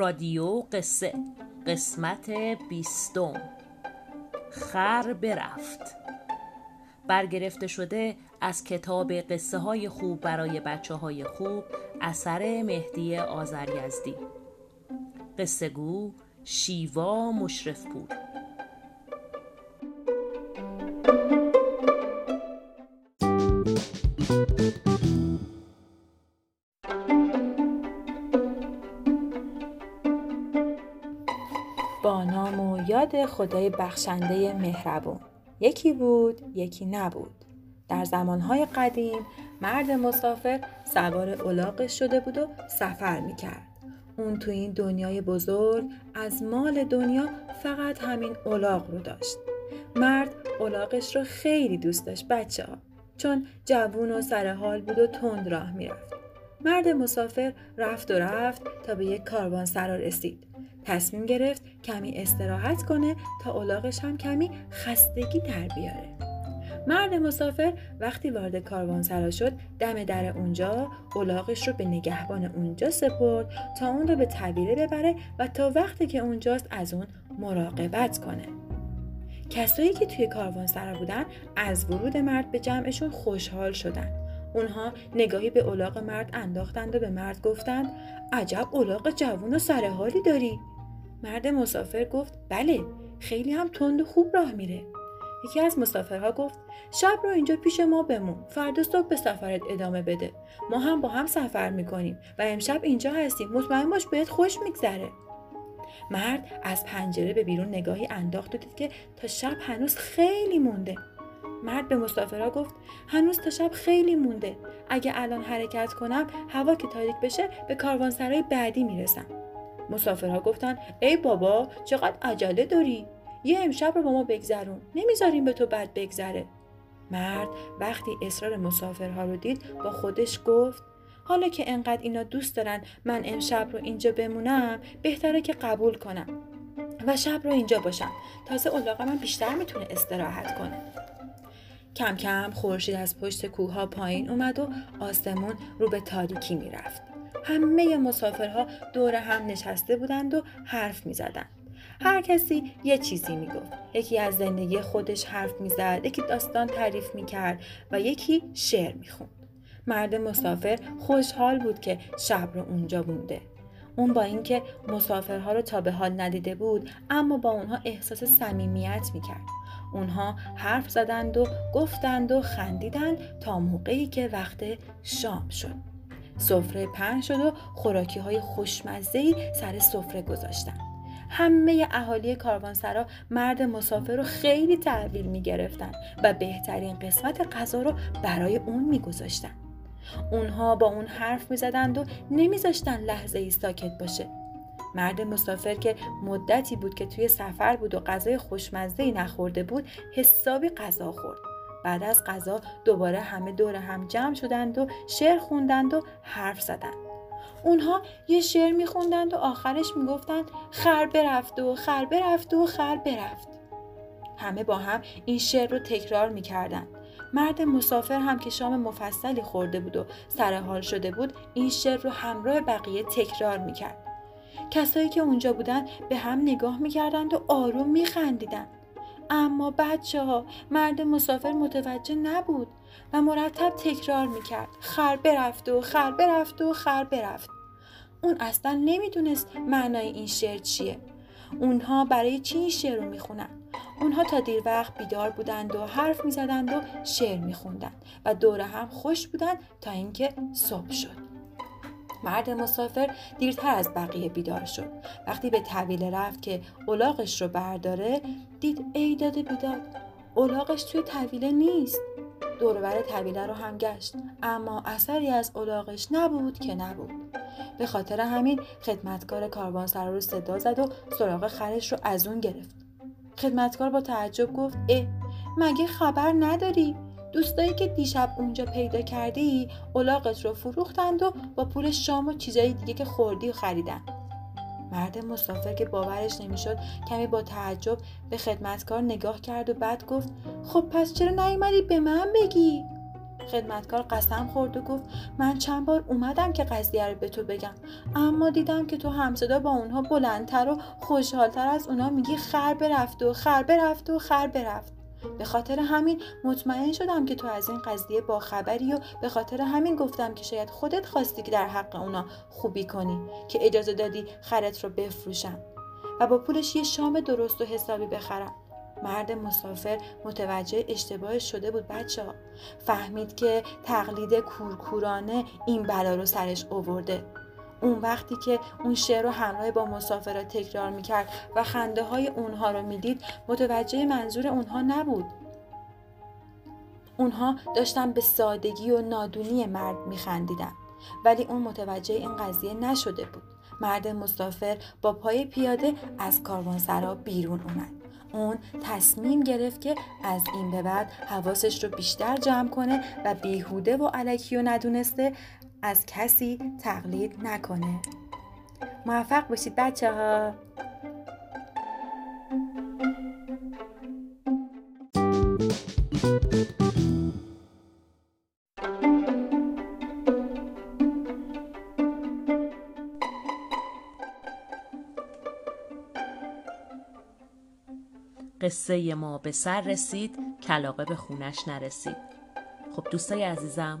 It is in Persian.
رادیو قصه قسمت بیستم. خر برفت. برگرفته شده از کتاب قصه های خوب برای بچه های خوب اثر مهدی آزریزدی قصه گو شیوا مشرف با نام و یاد خدای بخشنده مهربون. یکی بود یکی نبود. در زمانهای قدیم مرد مسافر سوار الاغش شده بود و سفر می‌کرد. اون تو این دنیای بزرگ از مال دنیا فقط همین الاغ رو داشت. مرد الاغش رو خیلی دوست داشت بچه ها چون جوون و سرحال بود و تند راه می‌رفت. مرد مسافر رفت و رفت تا به یک کاروان سرا رسید. تصمیم گرفت کمی استراحت کنه تا الاغش هم کمی خستگی در بیاره. مرد مسافر وقتی وارد کاروانسرا شد دم در اونجا الاغش رو به نگهبان اونجا سپرد تا اون رو به طویله ببره و تا وقتی که اونجاست از اون مراقبت کنه. کسایی که توی کاروانسرا بودن از ورود مرد به جمعشون خوشحال شدن. اونها نگاهی به الاغ مرد انداختند و به مرد گفتند عجب الاغ جوون و سرحالی داری. مرد مسافر گفت بله خیلی هم تند و خوب راه میره. یکی از مسافرها گفت شب رو اینجا پیش ما بمون فردا صبح به سفرت ادامه بده. ما هم با هم سفر می‌کنیم و امشب اینجا هستیم. مطمئن باش بهت خوش میگذره. مرد از پنجره به بیرون نگاهی انداخت و دید که تا شب هنوز خیلی مونده. مرد به مسافرها گفت هنوز تا شب خیلی مونده. اگه الان حرکت کنم هوا که تاریک بشه به کاروانسرای بعدی می‌رسم. مسافرها گفتن ای بابا چقدر عجله داری؟ یه امشب رو با ما بگذرون. نمی‌ذاریم به تو بد بگذره. مرد وقتی اصرار مسافرها رو دید با خودش گفت حالا که انقدر اینا دوست دارن من امشب رو اینجا بمونم بهتره که قبول کنم و شب رو اینجا باشم. تازه الاغ من بیشتر می‌تونه استراحت کنه. کم کم خورشید از پشت کوه پایین اومد و آسمون رو به تاریکی می‌رفت همه مسافرها دور هم نشسته بودند و حرف می زدند. هر کسی یه چیزی می گفت. یکی از زندگی خودش حرف می زد، یکی داستان تعریف می کرد و یکی شعر می خوند. مرد مسافر خوشحال بود که شب رو اونجا بونده. اون با اینکه مسافرها رو تا به حال ندیده بود اما با اونها احساس صمیمیت می‌کرد اونها حرف زدند و گفتند و خندیدند تا موقعی که وقت شام شد سفره پهن شد و خوراکی های خوشمزهی سر سفره گذاشتن همه اهالی کاروانسرا مرد مسافر رو خیلی تحویل می گرفتن و بهترین قسمت غذا رو برای اون می گذاشتن. اونها با اون حرف می زدند و نمیذاشتن لحظه ای ساکت باشه. مرد مسافر که مدتی بود که توی سفر بود و غذای خوشمزه ای نخورده بود حسابی غذا خورد. بعد از غذا دوباره همه دور هم جمع شدند و شعر خوندند و حرف زدند. اونها یه شعر میخوندند و آخرش می‌گفتند خر برفت و خر برفت و خر برفت. همه با هم این شعر رو تکرار می‌کردند. مرد مسافر هم که شام مفصلی خورده بود و سر حال شده بود این شعر رو همراه بقیه تکرار می‌کرد. کسایی که اونجا بودن به هم نگاه می‌کردند و آروم میخندیدند. اما بچه ها مرد مسافر متوجه نبود و مرتب تکرار می‌کرد. خر برفت و خر برفت و خر برفت. اون اصلا نمی‌دونست معنای این شعر چیه. اونها برای چی این شعر رو می‌خونن؟ اونها تا دیر وقت بیدار بودند و حرف می‌زدند و شعر میخوندند و دور هم خوش بودند تا اینکه صبح شد. مرد مسافر دیرتر از بقیه بیدار شد. وقتی به طویله رفت که الاغش رو برداره دید ای داده بیداد الاغش توی طویله نیست. دوربر طویله رو هم گشت اما اثری از الاغش نبود که نبود. به خاطر همین خدمتکار کاروانسرا رو صدا زد و سراغ خرش رو از اون گرفت. خدمتکار با تعجب گفت اه مگه خبر نداری؟ دوستایی که دیشب اونجا پیدا کردی الاغت رو فروختند و با پول شام و چیزای دیگه که خوردی و خریدن. مرد مسافر که باورش نمی‌شد کمی با تعجب به خدمتکار نگاه کرد و بعد گفت خب پس چرا نیومدی به من بگی؟ خدمتکار قسم خورد و گفت من چند بار اومدم که قضیه رو به تو بگم اما دیدم که تو همصدا با اونها بلندتر و خوشحالتر از اونها میگی خر برفت و خر برفت و خر برفت. به خاطر همین مطمئن شدم که تو از این قضیه با خبری و به خاطر همین گفتم که شاید خودت خواستی که در حق اونا خوبی کنی که اجازه دادی خرت رو بفروشم و با پولش یه شام درست و حسابی بخرم مرد مسافر متوجه اشتباه شده بود بچه ها. فهمید که تقلید کورکورانه این بلا رو سرش اوورده اون وقتی که اون شعر رو همراه با مسافرات تکرار می‌کرد و خنده های اونها رو می‌دید متوجه منظور اونها نبود. اونها داشتن به سادگی و نادونی مرد میخندیدن ولی اون متوجه این قضیه نشده بود. مرد مسافر با پای پیاده از کاروانسرا بیرون اومد. اون تصمیم گرفت که از این به بعد حواسش رو بیشتر جمع کنه و بیهوده و علکی و ندونسته از کسی تقلید نکنه. موفق باشید بچه ها قصه ما به سر رسید کلاقه به خونش نرسید. خب دوستای عزیزم